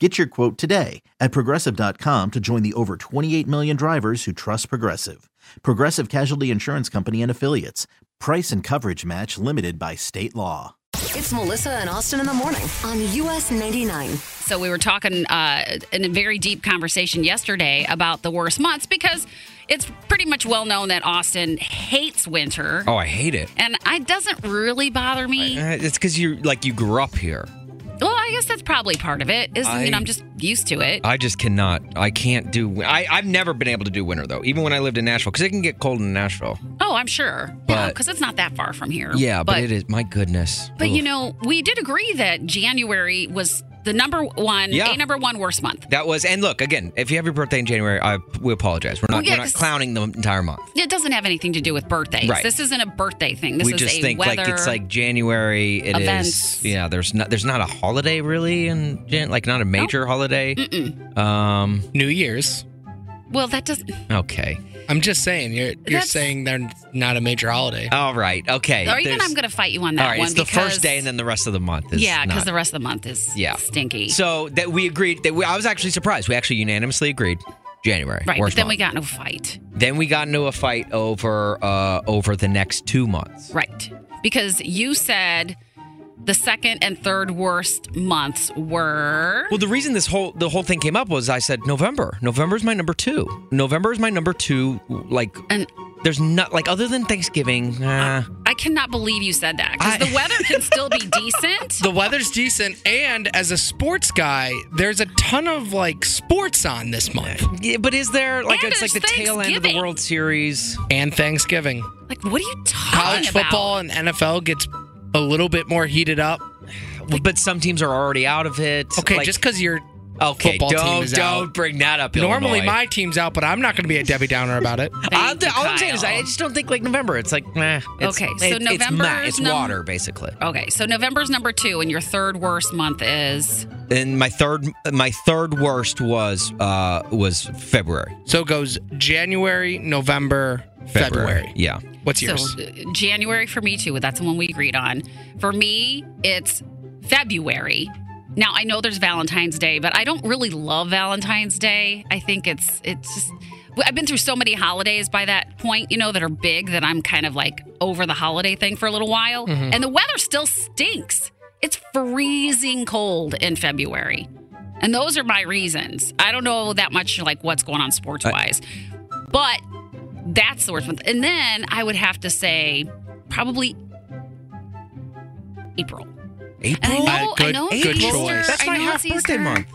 Get your quote today at progressive.com to join the over 28 million drivers who trust Progressive. Progressive Casualty Insurance Company and Affiliates. Price and coverage match limited by state law. It's Melissa and Austin in the morning on US 99. So we were talking uh, in a very deep conversation yesterday about the worst months because it's pretty much well known that Austin hates winter, Oh, I hate it. and it doesn't really bother me. Uh, It's because you like you grew up here. Guess that's probably part of it. Is you know I- I'm just used to it. I just cannot. I can't do. I I've never been able to do winter though. Even when I lived in Nashville, because it can get cold in Nashville. oh, I'm sure. yeah, But- because it's not that far from here. Yeah, but, it is. My goodness. But you know, we did agree that January was the number one, Yeah. a number one worst month. that was. And look again. If you have your birthday in January, I we apologize. We're not. Well, yeah, we're not 'cause- clowning the entire month. It doesn't have anything to do with birthdays. Right. This isn't a birthday thing. This we is just a think weather. like it's like January. It is. events. Yeah. There's not. There's not a holiday really in Jan. Like not a major holiday. Um. New Year's. well, that doesn't. Okay. I'm just saying, you're you're That's- saying they're not a major holiday. All right. Okay. Or even There's- I'm going to fight you on that All right. one. It's the because, first day, and then the rest of the month is. yeah, because not. the rest of the month is Yeah. stinky. So that we agreed that we, I was actually surprised. We actually unanimously agreed January. right, but worst then we month. got into a fight. then we got into a fight over uh over the next two months. Right, because you said the second and third worst months were. Well, the reason this whole the whole thing came up was I said November. November is my number two. November is my number two. Like, And there's not like other than Thanksgiving. Uh, I cannot believe you said that because the weather can still be decent. The weather's decent, and as a sports guy, there's a ton of like sports on this month yeah, but is there like And it's like the tail end of the World Series? and Thanksgiving. Like, what are you talking about? College about? football and NFL gets a little bit more heated up. but some teams are already out of it. Okay, Like- just because your okay, football team don't is don't out. bring that up. Normally Illinois. my team's out, but I'm not going to be a Debbie Downer about it. I'm, Thank all I'm saying is, I just don't think like November. It's like, meh. It's, Okay, so it- November meh. is It's num- water, basically. Okay, so November's number two, and your third worst month is. And my third, my third worst was uh was February. So it goes January, November, February. Yeah. What's yours? So January for me too. That's the one we agreed on. For me, it's February. Now I know there's Valentine's Day, but I don't really love Valentine's Day. I think it's it's just I've been through so many holidays by that point, you know, that are big that I'm kind of like over the holiday thing for a little while. Mm-hmm. And the weather still stinks. It's freezing cold in February. And those are my reasons. I don't know that much like what's going on sports wise. But that's the worst month. And then I would have to say probably April. And I April. know, Uh, I good- know good it's Easter. choice. That's my know half birthday month.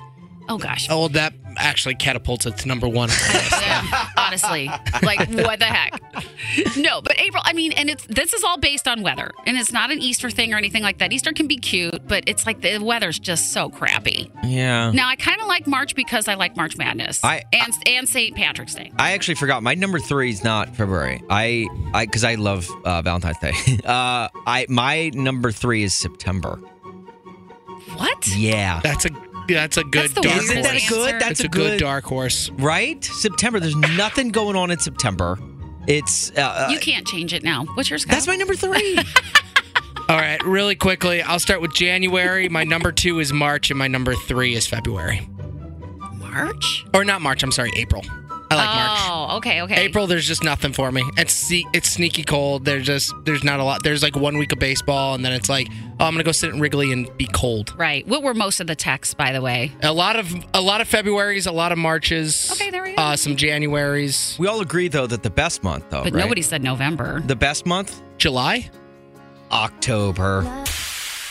Oh gosh. Oh, that actually catapults it to number one. Yeah, honestly, like what the heck? No, but April. I mean, and it's this is all based on weather, and it's not an Easter thing or anything like that. Easter can be cute, but it's like the weather's just so crappy. Yeah. Now I kind of like March because I like March Madness I- and and St. Patrick's Day. I actually forgot. My number three is not February. I, I, because I love uh, Valentine's Day. uh, I my number three is September. What? Yeah. That's a that's a good That's the dark weirdest Isn't that horse. good? answer. That's a a good good dark horse. right. September. There's nothing going on in September. It's uh, You can't change it now. What's yours? Kyle? that's my number three. All right, really quickly, I'll start with January. My number two is March, and my number three is February. March. Or not March, I'm sorry, April. I like March. Oh, okay, okay. April, there's just nothing for me. It's it's sneaky cold. There's just there's not a lot. There's like one week of baseball, and then it's like, oh, I'm gonna go sit in Wrigley and be cold. Right. What were most of the texts, by the way? A lot of a lot of Februarys, a lot of Marches. Okay, there we go. Uh, some Januarys, We all agree though that the best month though, But right? nobody said November. The best month, July. October.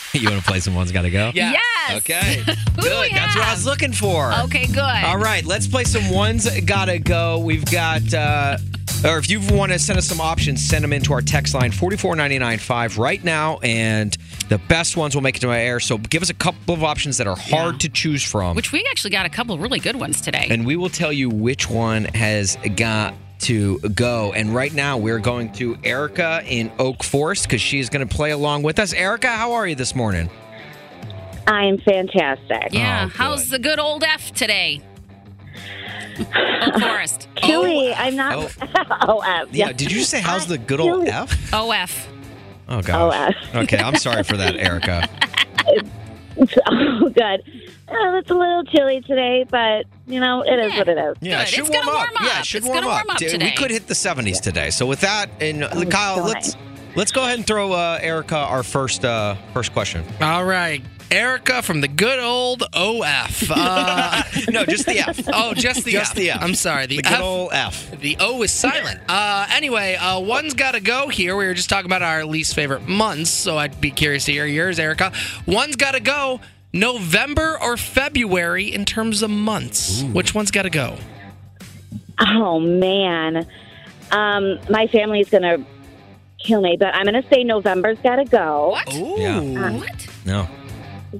you want to play some one's got to go? Yeah. Yes. Okay. Who Good. That's what I was looking for. Okay, good. All right, let's play some ones gotta go. We've got, uh, or if you want to send us some options, send them into our text line 44995 right now, and the best ones will make it to my air. So give us a couple of options that are hard Yeah. to choose from, Which we actually got a couple of really good ones today. and we will tell you which one has got to go. And right now, we're going to Erica in Oak Forest because she's going to play along with us. Erica, how are you this morning? I'm fantastic. yeah. Oh, How's the good old F today? Oak Forest. Chili, oh. I'm not. Oh, F. Yeah. Did you say how's the good old F? OF. Oh gosh. F. Okay, I'm sorry for that, Erica. Oh, good. Uh, it's a little chilly today, but you know it is Yeah. what it is. Yeah, it should It's warm gonna up. warm Yeah, it should It's warm up. warm up Dude, We could hit the 70s today. So with that, and uh, Oh, Kyle, God. let's let's go ahead and throw uh, Erica our first uh, first question. All right, Erica from the good old OF. Uh, no, just the F. oh, just the Just F. the F. I'm sorry. The, The good F. old F. The O is silent. Uh, anyway, uh, one's got to go here. We were just talking about our least favorite months, so I'd be curious to hear yours, Erica. One's got to go. November or February in terms of months. Which one's got to go? Oh man, um, my family's gonna kill me, but I'm gonna say November's got to go. What? Yeah. What? No.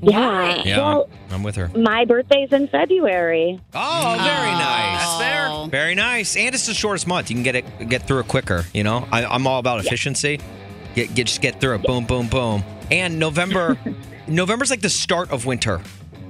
Yeah. Yeah, Well, I'm with her. my birthday's in February. Oh, very nice. That's fair. Very nice. And it's the shortest month. You can get it get through it quicker. You know, I, I'm all about efficiency. Get, get just get through it. Boom, boom, boom. And November, November's like the start of winter.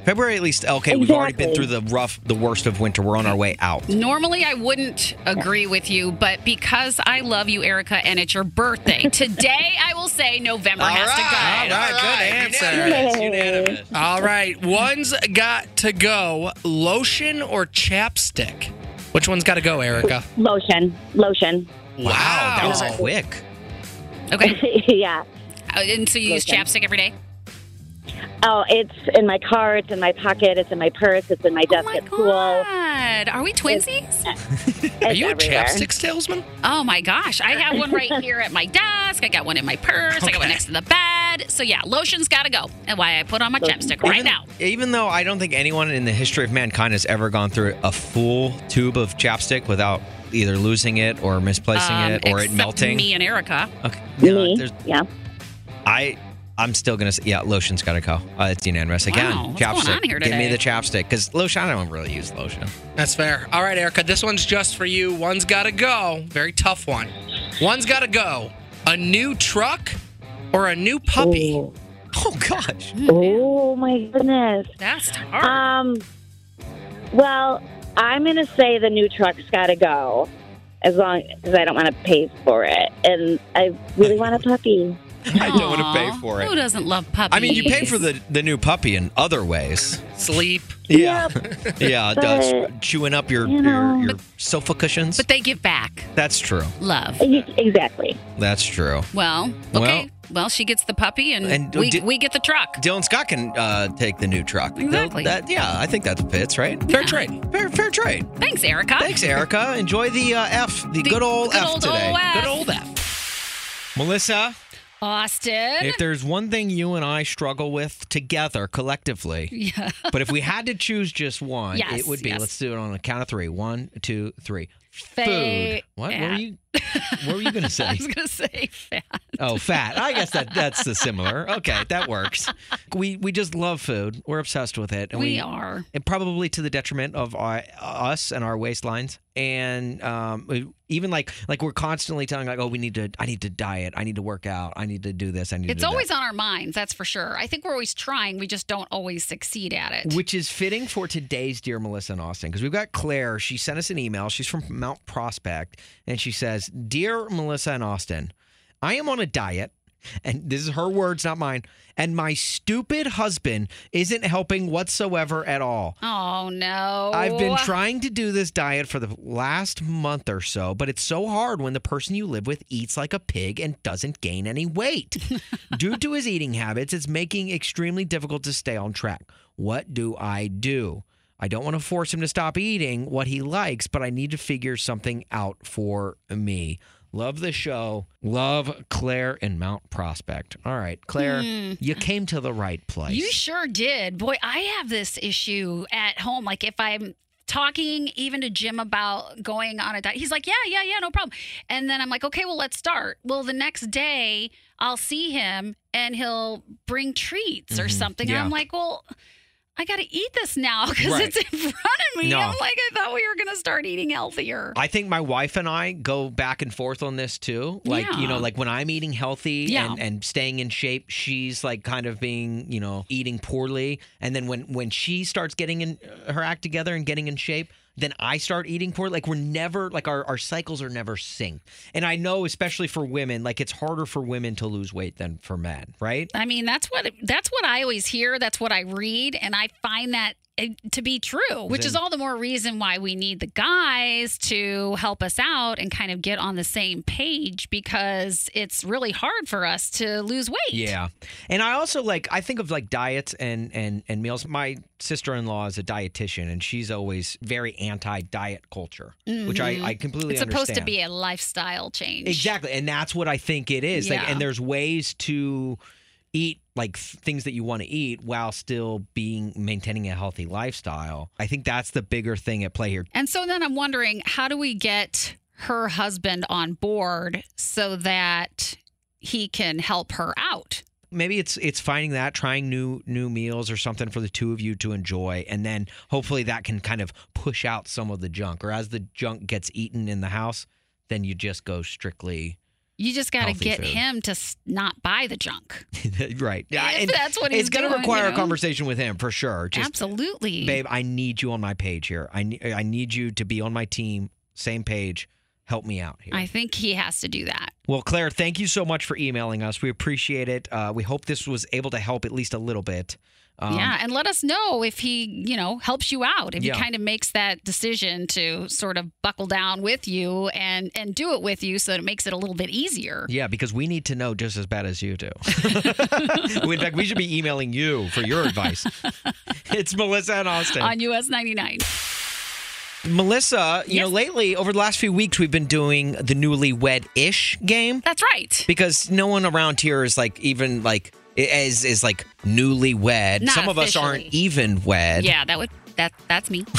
February at least. Okay, we've already been through the rough, the worst of winter. We're on our way out. Normally, I wouldn't agree with you, but because I love you, Erica, and it's your birthday, today I will say November has to go. All right, good answer. Unanimous, Yay. unanimous. All right, one's got to go. Lotion or chapstick? Which one's got to go, Erica? Lotion, lotion. Wow, that was quick. Okay. yeah. Uh, and so you use chapstick every day? Oh, it's in my car. It's in my pocket. It's in my purse. It's in my Oh desk my at school. God. Are we twinsies? Are It's you a chapstick salesman? Oh my gosh. I have one right here at my desk. I got one in my purse. I got one next to the bed. So yeah, lotion's got to go. And why I put on my chapstick right even, now. Even though I don't think anyone in the history of mankind has ever gone through a full tube of chapstick without either losing it or misplacing Um, it or it except melting. Me and Erica. Okay. Yeah, Me. Yeah. I I'm still gonna say yeah. Lotion's gotta go. Uh, it's unanimous again. Wow, what's going chapstick. on here Give me the chapstick because lotion. I don't really use lotion. That's fair. All right, Erica, this one's just for you. One's got to go. Very tough one. One's got to go. A new truck or a new puppy? Oh, Oh gosh. oh my goodness. That's hard. Um. Well, I'm gonna say the new truck's got to go, as long as I don't want to pay for it, and I really want a puppy. I don't want to pay for it. Who doesn't love puppies? I mean, you pay for the the new puppy in other ways. Sleep. Yeah, yeah. But- does chewing up your you know. your, your sofa cushions. But they give back That's true. love. Exactly. That's true. Well, okay. Well, she gets the puppy, and, And we, did- we get the truck. Dylan Scott can uh, take the new truck. Exactly. That, yeah, I think that fits, right? Fair trade. Fair, fair trade. Thanks, Erica. Thanks, Erica. Enjoy the uh, F, the, The good old good F old today. OF. Good old F. Melissa, Austin. if there's one thing you and I struggle with together collectively, yeah. but if we had to choose just one, Yes, it would be yes. let's do it on a count of three. One, two, three. Fa- Food. What, what were fat. you? What were you going to say? I was going to say fat. Oh, fat. I guess that that's the similar. Okay, that works. We we just love food. We're obsessed with it, and we, we, are. and probably to the detriment of our, us and our waistlines. And um, even like like we're constantly telling like, oh, we need to. I need to diet. I need to work out. I need to do this. I need. It's to do always that. on our minds, that's for sure. I think we're always trying. We just don't always succeed at it. Which is fitting for today's Dear Melissa and Austin because we've got Claire. She sent us an email. She's from Mount Prospect. And she says, Dear Melissa and Austin, I am on a diet and this is her words, not mine. And my stupid husband isn't helping whatsoever at all. Oh no. I've been trying to do this diet for the last month or so, but it's so hard when the person you live with eats like a pig and doesn't gain any weight. Due to his eating habits, it's making extremely difficult to stay on track. What do I do? I don't want to force him to stop eating what he likes, but I need to figure something out for me. Love the show. Love Claire in Mount Prospect. All right, Claire, you came to the right place. You sure did. Boy, I have this issue at home. Like if I'm talking even to Jim about going on a diet, he's like, "Yeah, yeah, yeah, no problem." And then I'm like, "Okay, well, let's start." Well, the next day I'll see him and he'll bring treats or something. Mm-hmm. Yeah. And I'm like, "Well, I got to eat this now because Right. it's in front of me." No. I'm like, "I thought we were going to start eating healthier." I think my wife and I go back and forth on this too. Like, you know, like when I'm eating healthy Yeah. and, and staying in shape, she's like kind of being, you know, eating poorly. And then when when she starts getting in her act together and getting in shape, then I start eating poorly. Like we're never like our, our cycles are never synced. And I know especially for women, like it's harder for women to lose weight than for men, right? I mean, that's what that's what I always hear. That's what I read, and I find that to be true. Which is all the more reason why we need the guys to help us out and kind of get on the same page because it's really hard for us to lose weight. Yeah. And I also like I think of like diets and and and meals. My sister-in-law is a dietitian and she's always very anti-diet culture, which I I completely Mm-hmm. it's supposed to be a lifestyle change. Exactly. And that's what I think it is. Like Yeah. and there's ways to eat like th- things that you want to eat while still being maintaining a healthy lifestyle. I think that's the bigger thing at play here. And so then I'm wondering, how do we get her husband on board so that he can help her out? maybe it's it's finding that trying new new meals or something for the two of you to enjoy and then hopefully that can kind of push out some of the junk or as the junk gets eaten in the house then you just go strictly You just got to get food. him to not buy the junk. right. If that's what he's it's going to require you a conversation with him for sure. Just Absolutely. babe i need you on my page here. I ne- i need you to be on my team same page. Help me out here. I think he has to do that. well claire thank you so much for emailing us. We appreciate it. Uh, we hope this was able to help at least a little bit um, yeah, and let us know if he, you know, helps you out. If Yeah. he kind of makes that decision to sort of buckle down with you and and do it with you, so that it makes it a little bit easier. Yeah, because we need to know just as bad as you do. In fact, we should be emailing you for your advice. It's Melissa and Austin. On US 99. Melissa, you know, lately over the last few weeks, we've been doing the newlywed ish game That's right. because no one around here is like even like is is like newlywed. Not Some of us aren't even wed. Yeah, that would that that's me.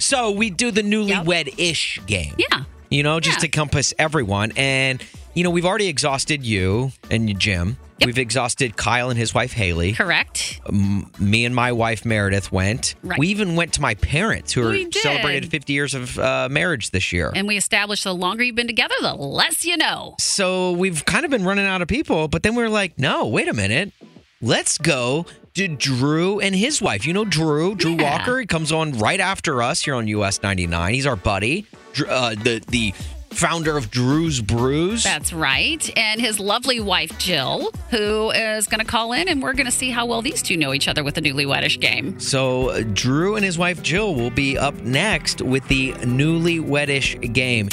So we do the newlywed ish game. Yeah. you know, just to encompass everyone. And, you know, we've already exhausted you and Jim. Yep. We've exhausted Kyle and his wife, Haley. Correct. Me and my wife, Meredith, went. Right. We even went to my parents, who are did. celebrated 50 years of uh, marriage this year. And we established the longer you've been together, the less you know. so we've kind of been running out of people, but then we're like, no, wait a minute. Let's go to Drew and his wife. You know Drew, Drew Yeah. Walker. He comes on right after us here on US 99. He's our buddy. Uh, the the founder of Drew's Brews. That's right. And his lovely wife, Jill, who is going to call in, and we're going to see how well these two know each other with the newlywedish game. So uh, Drew and his wife Jill will be up next with the newlywedish game.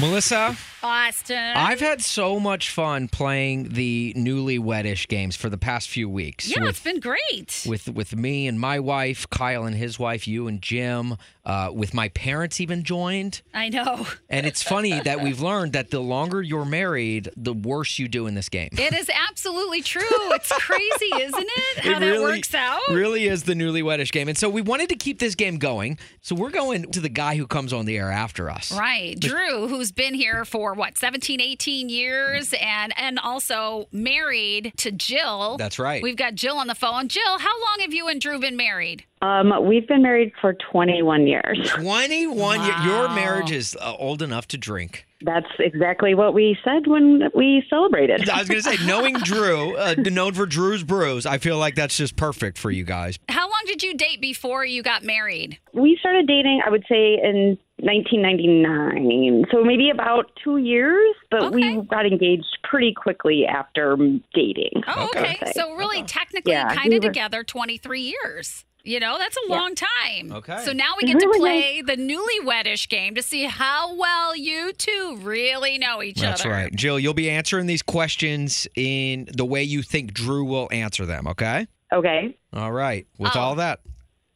Melissa, Austin. I've had so much fun playing the newly newlywedish games for the past few weeks. yeah, with, it's been great. with with me and my wife, Kyle and his wife, you and Jim, uh, with my parents even joined. I know. And it's funny that we've learned that the longer you're married, the worse you do in this game. It is absolutely true. It's crazy, isn't it? How It that really- works out. Really is the newly newlywedish game. And so we wanted to keep this game going. So we're going to the guy who comes on the air after us. Right. Drew, who's been here for what, 17, 18 years and and also married to Jill. That's right. We've got Jill on the phone. Jill, how long have you and Drew been married? Um, we've been married for 21 years. 21 year- Your marriage is uh, old enough to drink. That's exactly what we said when we celebrated. I was going to say, knowing Drew, uh, known for Drew's Brews, I feel like that's just perfect for you guys. How long did you date before you got married? We started dating, I would say, in 1999. So maybe about two years, but we got engaged pretty quickly after dating. Oh, Okay. okay. So really, technically, Yeah, kind we of were- together 23 years. You know, that's a long time. Okay. So now we get to Really play the newlywedish game to see how well you two really know each That's other. That's right. Jill, you'll be answering these questions in the way you think Drew will answer them, okay? Okay. All right. With Oh. all that,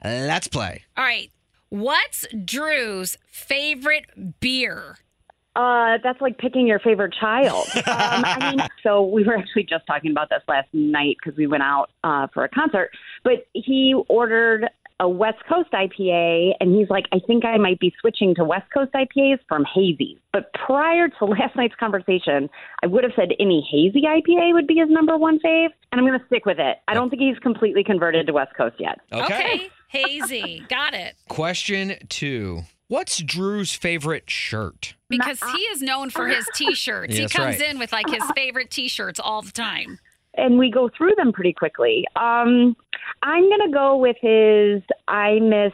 let's play. All right. What's Drew's favorite beer? Uh, that's like picking your favorite child. um, I mean, so we were actually just talking about this last night because we went out uh, for a concert. But he ordered a West Coast IPA, and he's like, I think I might be switching to West Coast IPAs from hazy. But prior to last night's conversation, I would have said any hazy IPA would be his number one fave, and I'm going to stick with it. I don't think he's completely converted to West Coast yet. Okay. Hazy. Got it. Question two What's Drew's favorite shirt? Because he is known for his t-shirts. he Yes, comes right. in with like his favorite t-shirts all the time. And we go through them pretty quickly. Um, I'm gonna go with his "I miss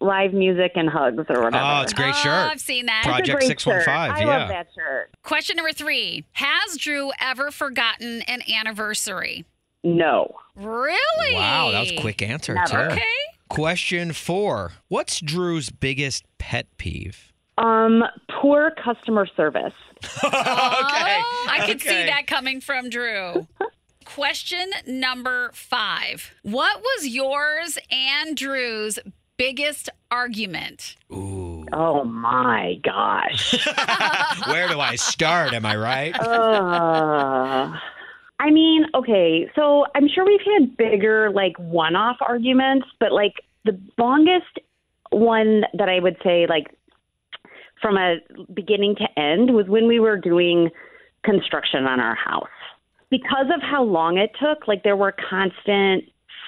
live music and hugs" or whatever. Oh, it's a great oh, shirt. I've seen that. Project great 615, shirt. I yeah. love that shirt. Question number three. Has Drew ever forgotten an anniversary? No, Really? Wow, that was a quick answer, Never. too. Okay. Question four What's Drew's biggest pet peeve? um, poor customer service. okay. Oh, I could see that coming from Drew. Question number five. What was yours and Drew's biggest argument? Ooh. Oh my gosh. Where do I start? Am I right? uh, I mean, okay, so I'm sure we've had bigger, like, one off arguments, but, like, the longest one that I would say, like, from a beginning to end was when we were doing construction on our house. Because of how long it took, like, there were constant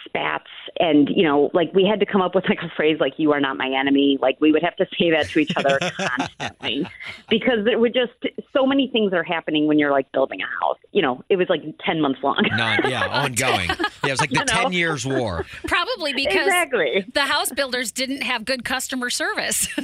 spats and you know like we had to come up with like a phrase like you are not my enemy like we would have to say that to each other constantly because it were just so many things are happening when you're like building a house you know it was like 10 months long None. Yeah, ongoing. Yeah, it was like the You know? 10 years war. Probably because exactly the house builders didn't have good customer service.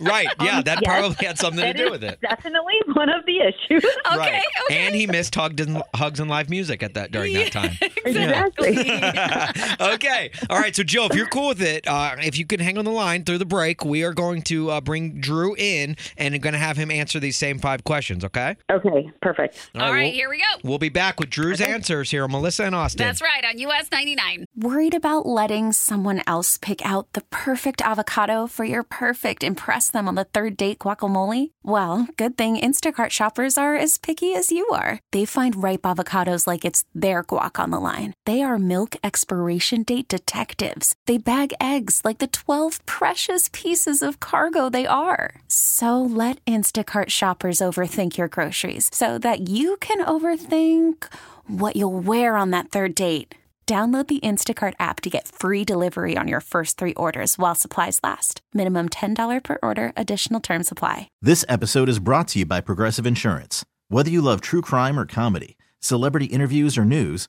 Right. Yeah, um, that yes. probably had something to do with it. definitely one of the issues okay, right. okay. And he missed hugged and, hugs and live music at that during that time. exactly okay. All right. So, Joe, if you're cool with it, uh, if you can hang on the line through the break, we are going to uh, bring Drew in and going to have him answer these same five questions. Okay. okay perfect All right, we'll, here we go. we'll be back with Drew's answers here on Melissa and Austin. That's right on US 99. Worried about letting someone else pick out the perfect avocado for your perfect impress them on the third date guacamole? Well, good thing Instacart shoppers are as picky as you are. They find ripe avocados like it's their guac on the line. They are milk expiration date detectives. They bag eggs like the 12 precious pieces of cargo they are. So let Instacart shoppers overthink your groceries so that you can overthink what you'll wear on that third date. Download the Instacart app to get free delivery on your first three orders while supplies last. Minimum $10 per order, additional term supply. This episode is brought to you by Progressive Insurance. Whether you love true crime or comedy, celebrity interviews or news,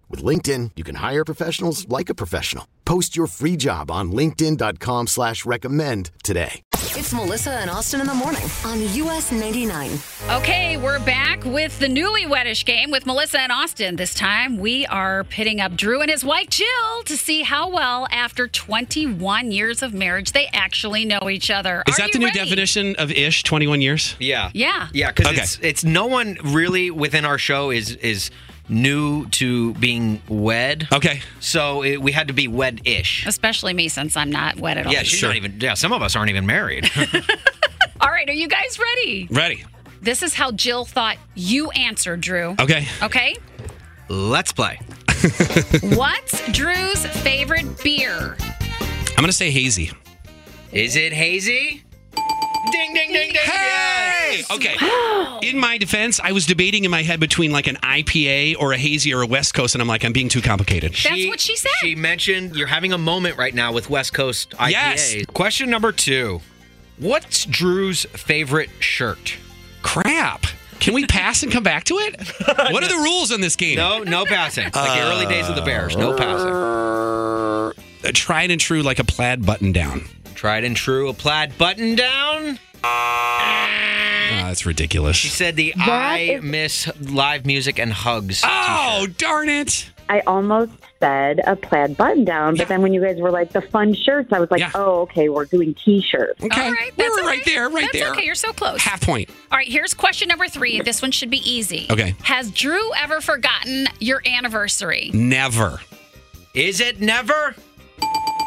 With LinkedIn, you can hire professionals like a professional. Post your free job on linkedin.com slash recommend today. It's Melissa and Austin in the morning on US 99. Okay, we're back with the newly newlywedish game with Melissa and Austin. This time we are pitting up Drew and his wife Jill to see how well, after 21 years of marriage, they actually know each other. Is Are that the new ready? definition of ish? 21 years? Yeah. Yeah. Yeah, because Okay. it's it's no one really within our show is is new to being wed. Okay. So it, we had to be wed-ish. Especially me, since I'm not wed at all. Yeah, she's not even. Yeah, some of us aren't even married. All right, are you guys ready? Ready. This is how Jill thought you answered, Drew. Okay. Okay. Let's play. What's Drew's favorite beer? I'm going to say hazy. Is it hazy? Ding ding ding ding. Hey! Okay. In my defense, I was debating in my head between like an IPA or a hazy or a West Coast, and I'm like, I'm being too complicated. That's what she said. She mentioned you're having a moment right now with West Coast IPA. Yes. Question number two. What's Drew's favorite shirt? Crap. Can we pass and come back to it? What are the rules in this game? No, no passing. Like the early days of the Bears. No passing. A tried and true, like a plaid button down. Tried and true, a plaid button down. Ah, that's ridiculous. She said the That I is- miss live music and hugs. Oh, darn it. I almost said a plaid button down, but then when you guys were like the fun shirts, I was like, Yeah. oh, okay, we're doing t-shirts. Okay. All right, we that's were right okay. there, right that's there. okay. You're so close. Half point. All right, here's question number three. This one should be easy. Okay. Has Drew ever forgotten your anniversary? Never. Is it never?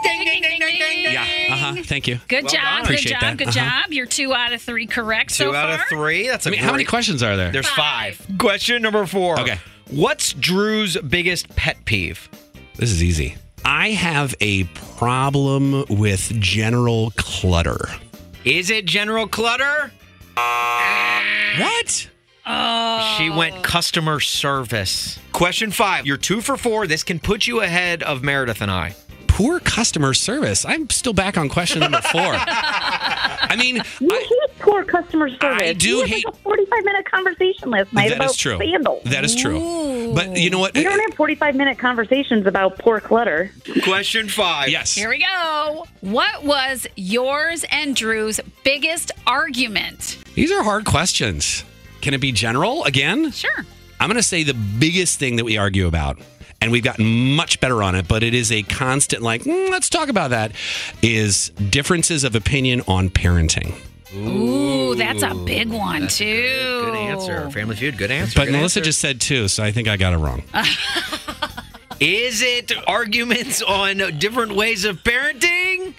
Ding, ding, ding, ding, ding. Yeah. Uh huh. Thank you. Good Well job. done. Good Appreciate job. that. Good Uh-huh. job. You're two out of three correct Two so out far. of three. That's a I mean, how many great- questions are there? There's Five. five. Question number four. Okay. What's Drew's biggest pet peeve? This is easy. I have a problem with general clutter. Is it general clutter? What? Oh. She went customer service. Question five. You're two for four. This can put you ahead of Meredith and I. Poor customer service. I'm still back on question number four. I mean, You I, hate poor customer service. I do we hate- like a 45 minute conversation last night that about is true. sandals. That is true. But you know what? we don't have 45 minute conversations about poor clutter. Question five. yes. Here we go. What was yours and Drew's biggest argument? These are hard questions. Can it be general again? Sure. I'm going to say the biggest thing that we argue about, and we've gotten much better on it, but it is a constant, like, "Mm, let's talk about that, is differences of opinion on parenting. Ooh, that's a big one, too. Good answer. Family Feud. Good answer. But Good Melissa answer. just said two, so I think I got it wrong. Is it arguments on different ways of parenting?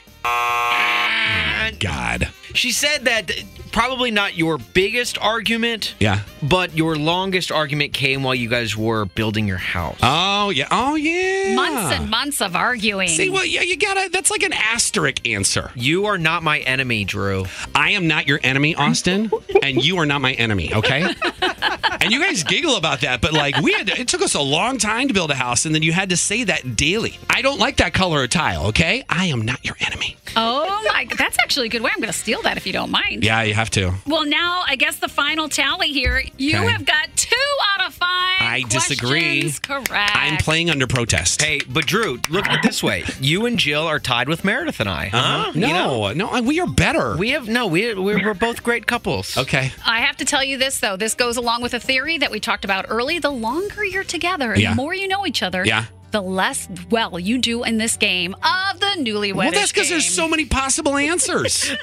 God. She said that probably not your biggest argument, Yeah. but your longest argument came while you guys were building your house. Oh, yeah. Oh, yeah. Months and months of arguing. See, well, yeah, you gotta, that's like an asterisk answer. you are not my enemy, Drew. I am not your enemy, Austin, and you are not my enemy, okay? and you guys giggle about that, but like we had, it took us a long time to build a house, and then you had to say that daily. I don't like that color of tile, okay? I am not your enemy. Oh my, that's actually a good way. I'm going to steal that if you don't mind. Yeah, you have to. Well, now I guess the final tally here. You Okay. have got two out of five. I disagree. questions Correct. I'm playing under protest. Hey, but Drew, look at it this way: you and Jill are tied with Meredith and I. Huh? Uh-huh. You No, know? no, we are better. we have no. We we're, we're both great couples. okay. I have to tell you this though. This goes along with a theory that we talked about early. The longer you're together, and Yeah. the more you know each other, Yeah. the less well you do in this game of the newlywed. Well, that's because there's so many possible answers.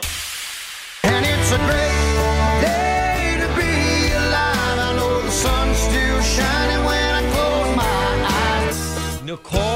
And it's a great day to be alive. I know the sun's still shining when I close my eyes. Nicole in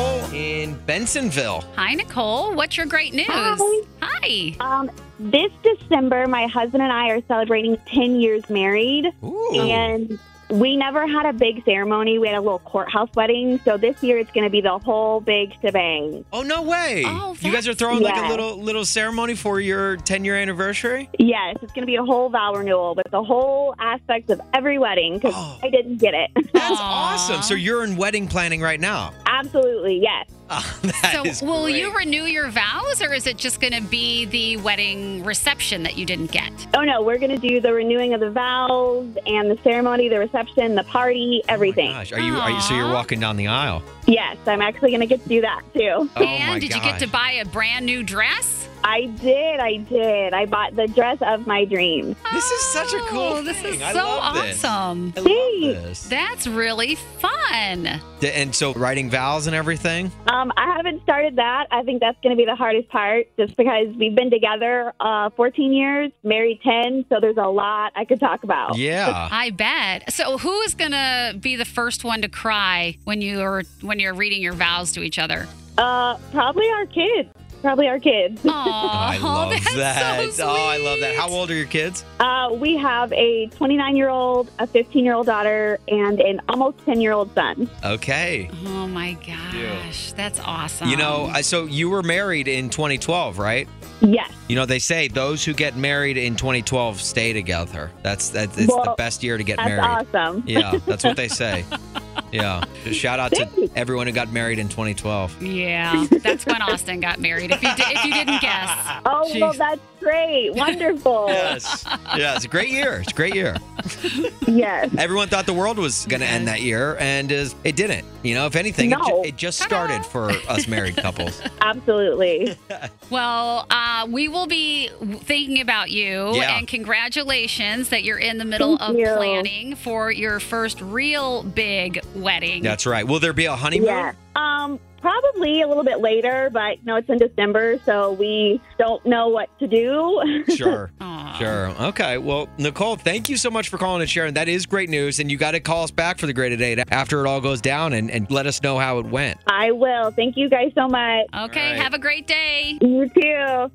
Bensenville. Hi, Nicole. What's your great news? Hi. Hi. Um, this December, my husband and I are celebrating 10 years married, Ooh. and we never had a big ceremony. We had a little courthouse wedding, so this year it's going to be the whole big shebang. Oh no way! Oh, you guys are throwing like a little little ceremony for your 10 year anniversary. Yes, it's going to be a whole vow renewal with the whole aspect of every wedding because Oh. I didn't get it. That's awesome. So you're in wedding planning right now. Absolutely, yes. Oh, that is so, will great. you renew your vows, or is it just going to be the wedding reception that you didn't get? Oh no, we're gonna do the renewing of the vows and the ceremony, the reception, the party, everything. Oh, gosh, are you? Are you? So you're walking down the aisle? yes, I'm actually gonna get to do that too. Oh and my did you get to buy a brand new dress? I did, I did. I bought the dress of my dreams. This is such a cool Oh, This is thing. I so love this. awesome. I love this. That's really fun. And so writing vows and everything. Um, I haven't started that. I think that's going to be the hardest part, just because we've been together uh, 14 years, married 10, so there's a lot I could talk about. Yeah. I bet. So, who is gonna be the first one to cry when you're when you're reading your vows to each other? Uh, probably our kids. Probably our kids. Oh, I love that's that. So oh, I love that. How old are your kids? Uh, we have a 29 year old, a 15 year old daughter, and an almost 10 year old son. Okay. Oh my gosh, that's awesome. You know, so you were married in 2012, right? Yes. You know, they say those who get married in 2012 stay together. That's that's it's the best year to get That's married. awesome. Yeah, that's what they say. Yeah. Shout out to everyone who got married in 2012. Yeah, that's when Austin got married. If you did, if you didn't guess, Oh, well, that's great. Wonderful. Yes. Yeah, it's a great year. It's a great year. yes. Everyone thought the world was going to end that year, and it didn't. You know, if anything, it, ju- it just started for us married couples. Absolutely. well, uh, we will be thinking about you, Yeah. and congratulations that you're in the middle Thank of you. planning for your first real big wedding. That's right. Will there be a honeymoon? Yeah. Um, probably a little bit later, but no, it's in December, so we don't know what to do. Sure. Aw. Sure. Okay. Well, Nicole, thank you so much for calling and sharing. That is great news. And you got to call us back for the great date after it all goes down and, and let us know how it went. I will. Thank you guys so much. Okay, All right. have a great day. You too.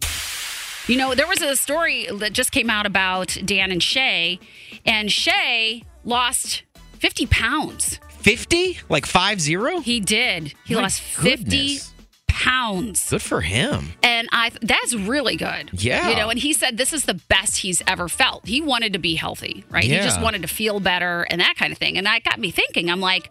You know, there was a story that just came out about Dan and Shay, and Shay lost 50 pounds. 50? Like 5 0? He did. He My lost 50 pounds. Good for him. And I that's really good. Yeah. You know, and he said this is the best he's ever felt. He wanted to be healthy, right? He just wanted to feel better and that kind of thing. And that got me thinking. I'm like,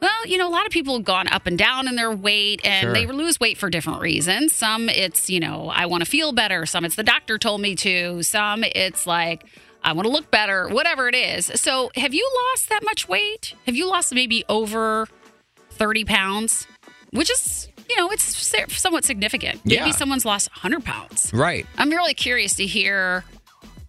well, you know, a lot of people have gone up and down in their weight and Sure. they lose weight for different reasons. Some it's, you know, I want to feel better. Some it's the doctor told me to. Some it's like I want to look better, whatever it is. So, have you lost that much weight? Have you lost maybe over 30 pounds? Which is, you know, it's somewhat significant. Yeah. Maybe someone's lost 100 pounds. Right. I'm really curious to hear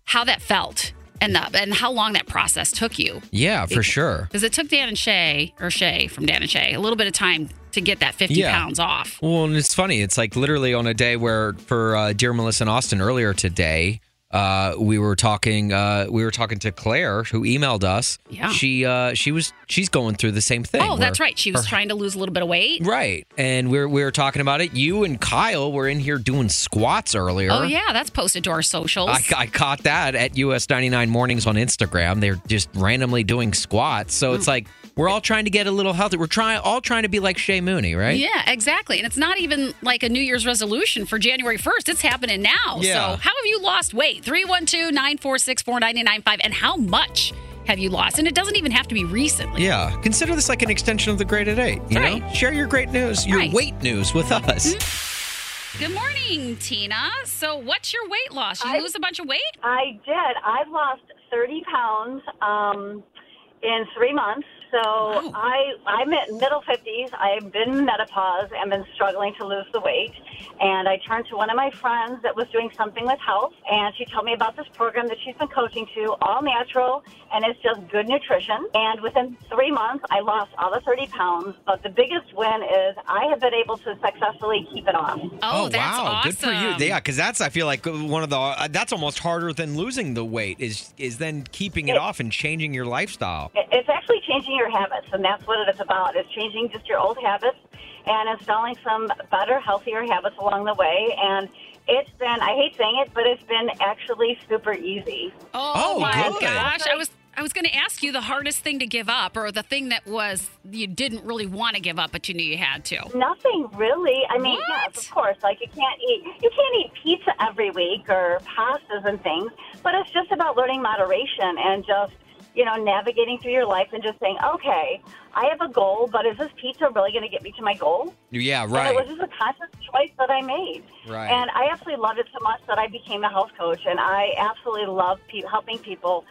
how that felt and the, and how long that process took you. Yeah, for sure. Because it took Dan and Shay, or Shay from Dan and Shay, a little bit of time to get that 50 Yeah. pounds off. Well, and it's funny. It's like literally on a day where for uh, dear Melissa and Austin earlier today, uh, we were talking. Uh, we were talking to Claire, who emailed us. Yeah. She uh, she was she's going through the same thing. Oh, that's right. She was her- trying to lose a little bit of weight. Right, and we are we were talking about it. You and Kyle were in here doing squats earlier. Oh, yeah. That's posted to our socials. I, I caught that at US 99 Mornings on Instagram. They're just randomly doing squats. So Hmm. it's like we're all trying to get a little healthy. We're trying all trying to be like Shay Mooney, right? Yeah, exactly. And it's not even like a New Year's resolution for January 1st. It's happening now. Yeah. So, how have you lost weight? 312 946 4995. And how much have you lost? And it doesn't even have to be recently. Yeah. Consider this like an extension of the Great at Eight. You Right. know, share your great news, your Right. weight news with us. Good morning, Tina. So, what's your weight loss? You I- lose a bunch of weight? I did. I've lost 30 pounds um, in three months. So Wow. I, I'm at middle 50s. I've been in menopause and been struggling to lose the weight. And I turned to one of my friends that was doing something with health, and she told me about this program that she's been coaching to, all natural, and it's just good nutrition. And within three months, I lost all the 30 pounds. But the biggest win is I have been able to successfully keep it off. Oh, that's wow, awesome. good for you. Yeah, because that's I feel like one of the uh, that's almost harder than losing the weight is is then keeping it It- off and changing your lifestyle. It- It's actually changing your habits, and that's what it is about. It's changing just your old habits and installing some better, healthier habits along the way. And it's been, I hate saying it, but it's been actually super easy. Oh, Oh, my good. gosh. I was I was going to ask you the hardest thing to give up or the thing that was you didn't really want to give up but you knew you had to. Nothing really. I mean, What? yes, of course. Like you can't eat, you can't eat pizza every week or pastas and things, but it's just about learning moderation and just, you know, navigating through your life and just saying, okay, I have a goal, but is this pizza really going to get me to my goal? Yeah, And right. it was just a conscious choice that I made. Right. And I absolutely loved it so much that I became a health coach, and I absolutely love pe- helping people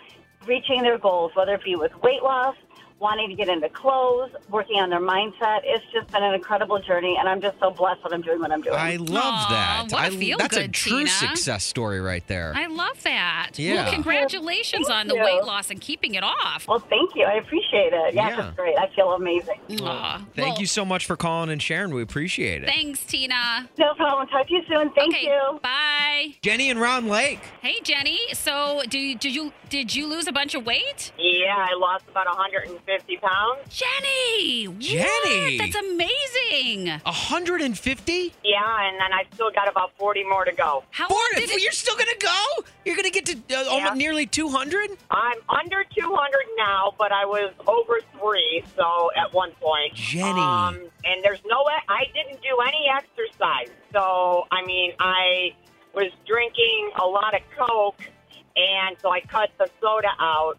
reaching their goals, whether it be with weight loss, wanting to get into clothes, working on their mindset. It's just been an incredible journey, and I'm just so blessed that I'm doing what I'm doing. I love that. what a I, feel that's a good, true Tina. success story right there. I love that. Yeah. Well, congratulations Thank on the you. weight loss and keeping it off. Well, thank you. I appreciate it. Yeah, Yeah. it's great. I feel amazing. Aw. Thank Well, you so much for calling and sharing. We appreciate it. Thanks, Tina. No problem. Talk to you soon. Thank okay, you. Bye. Jenny and Round Lake. Hey, Jenny. So, do you, did you did you lose a bunch of weight? Yeah, I lost about 150 pounds. Jenny. Jenny! What? That's amazing. 150? Yeah, and then I still got about 40 more to go. How Four- long did it? You're still going to go? You're going to get to uh, Yeah. almost nearly 200? I'm under 200 now, but I was over three, so at one point. Jenny. Um, and there's no, I didn't do any exercise. So, I mean, I was drinking a lot of Coke, and so I cut the soda out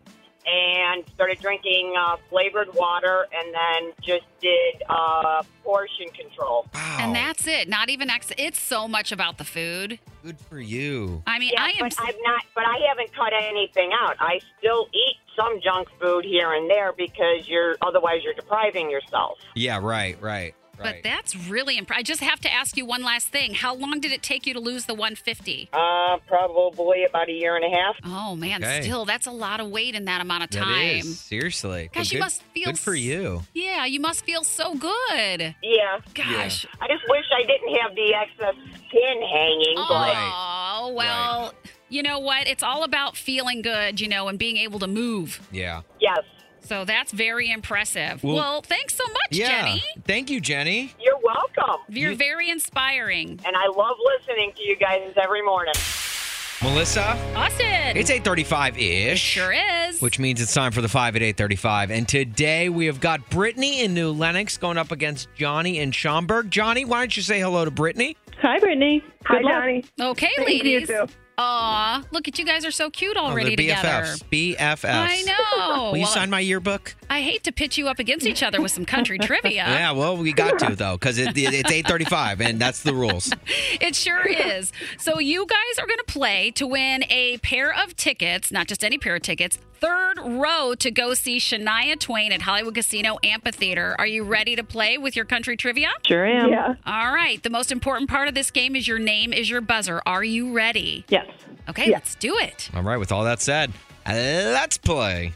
and started drinking uh, flavored water and then just did uh, portion control. Wow. And that's it. Not even ex- it's so much about the food. good for you. I mean, Yeah, I am but I've not, but I haven't cut anything out. I still eat some junk food here and there because you're otherwise you're depriving yourself. Yeah, right, right. But right. that's really impressive. I just have to ask you one last thing. How long did it take you to lose the 150? Uh, probably about a year and a half. Oh man, Okay. still that's a lot of weight in that amount of time. is. Seriously. Gosh, But you must feel Good for you. Yeah, you must feel so good. Yeah. Gosh. I just wish I didn't have the excess skin hanging, but Oh, well, you know what? It's all about feeling good, you know, and being able to move. Yeah. yes. So that's very impressive. Well- Well, thanks so much, Yeah. Jenny. Thank you, Jenny. You're welcome. You're very inspiring. And I love listening to you guys every morning. Melissa, Austin. it's 835-ish. sure is. Which means it's time for the 5 at 835. And today we have got Brittany in New Lenox going up against Johnny in Schaumburg. Johnny, why don't you say hello to Brittany? Hi, Brittany. Hi, Johnny. okay, Thank you, ladies. Aw, look at you guys are so cute Oh, already they're together. BFFs. BFFs. I know. Will you Well, sign my yearbook? I hate to pitch you up against each other with some country trivia. Yeah, well, we got to, though, because it, it, it's 835, and that's the rules. It sure is. So you guys are going to play to win a pair of tickets, not just any pair of tickets, third row to go see Shania Twain at Hollywood Casino Amphitheater. Are you ready to play with your country trivia? Sure am. Yeah. All right. The most important part of this game is your name is your buzzer. Are you ready? Yes. Okay, let's do it. All right, with all that said, let's play.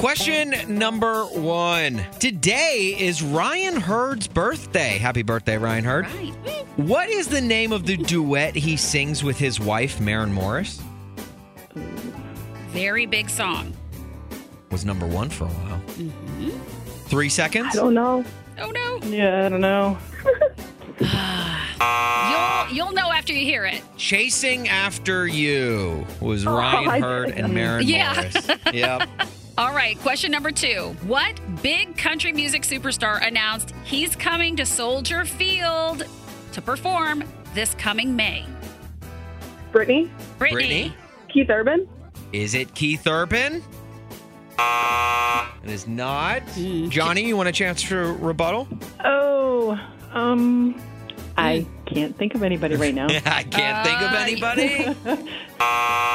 Question number one. Today is Ryan Hurd's birthday. Happy birthday, Ryan Hurd. Right. What is the name of the duet he sings with his wife, Maren Morris? Very big song. Was number one for a while. Mm-hmm. Three seconds? I don't know. Oh no. Yeah, I don't know. You'll you'll know after you hear it. Chasing After You was oh, Ryan I Hurd didn't and Maren Yeah. Morris. Yep. All right, question number two. What big country music superstar announced he's coming to Soldier Field to perform this coming May? Brittany? Brittany. Brittany? Keith Urban? Is it Keith Urban? It is not. Hmm. Johnny, you want a chance for rebuttal? Oh, um, I can't think of anybody right now. I can't think of Uh, anybody.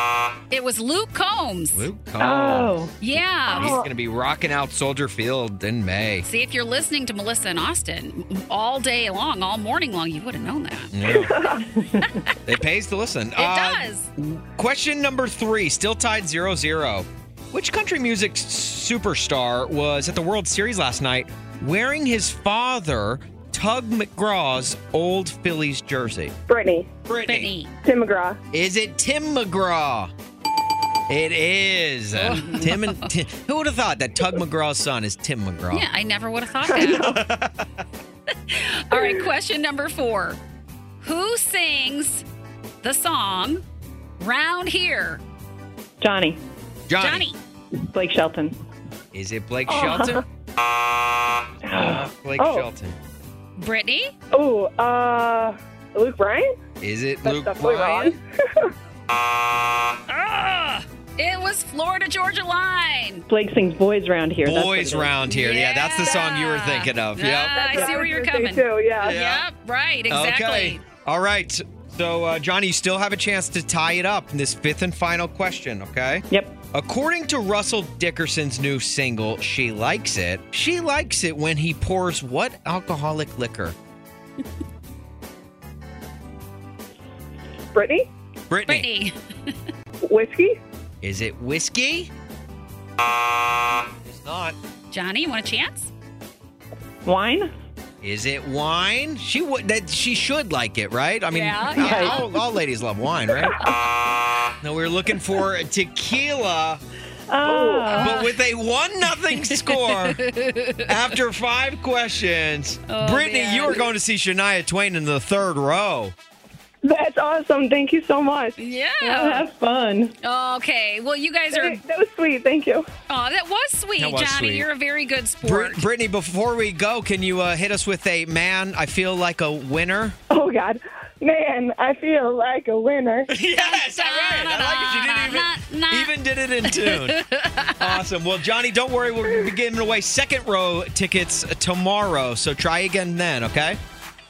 It was Luke Combs. Luke Combs. Oh, Yeah. He's going to be rocking out Soldier Field in May. See, if you're listening to Melissa and Austin all day long, all morning long, you would have known that. Yeah. it pays to listen. It Uh, does. Question number three, still tied 0 0. Which country music superstar was at the World Series last night wearing his father, Tug McGraw's old Phillies jersey? Brittany. Brittany. Tim McGraw. Is it Tim McGraw? It is. Tim and Tim, who would have thought that Tug McGraw's son is Tim McGraw? Yeah, I never would have thought that. all right, question number four. Who sings the song Round Here? Johnny. Johnny. Johnny. Blake Shelton. Is it Blake Shelton? Uh, Blake Oh. Shelton. Brittany? Oh, uh, Luke Bryan? Is it That's Luke definitely Bryan? Ah, it was Florida Georgia Line. Blake sings Boys Round Here. That's what Boys it is. Round here. Yeah. that's the song you were thinking of. Ah, Yep. I see where you're coming. too, yeah. Yep, right, exactly. Okay. All right. So, uh, Johnny, you still have a chance to tie it up in this fifth and final question, okay? Yep. According to Russell Dickerson's new single, She Likes It, she likes it when he pours what alcoholic liquor? Brittany? Brittany. Brittany. Whiskey? Is it whiskey? It's not. Johnny, you want a chance? Wine? Is it wine? She would. That she should like it, right? I mean, Yeah, all- yeah. All, all ladies love wine, right? no, we're looking for tequila, Ah. but with a one nothing score after five questions. Oh, Brittany, man. you are going to see Shania Twain in the third row. That's awesome. Thank you so much. Yeah. have fun. Okay. Well, you guys are. That was sweet. Thank you. Oh, that was sweet, That was Johnny. sweet. You're a very good Brit- sport. Brittany, before we go, can you uh, hit us with a man? I feel like a winner. Oh, God. Man, I feel like a winner. yes, all right. I like it. You didn't even, even did it in tune. awesome. Well, Johnny, don't worry. We'll be giving away second row tickets tomorrow. So try again then, okay?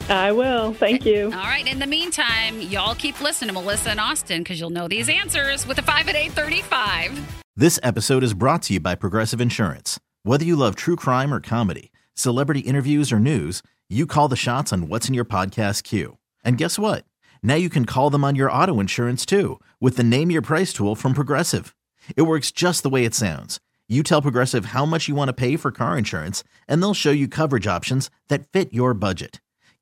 I will. Thank you. All right. In the meantime, y'all keep listening to Melissa and Austin because you'll know these answers with a five at eight thirty-five. This episode is brought to you by Progressive Insurance. Whether you love true crime or comedy, celebrity interviews or news, you call the shots on what's in your podcast queue. And guess what? Now you can call them on your auto insurance too with the Name Your Price tool from Progressive. It works just the way it sounds. You tell Progressive how much you want to pay for car insurance, and they'll show you coverage options that fit your budget.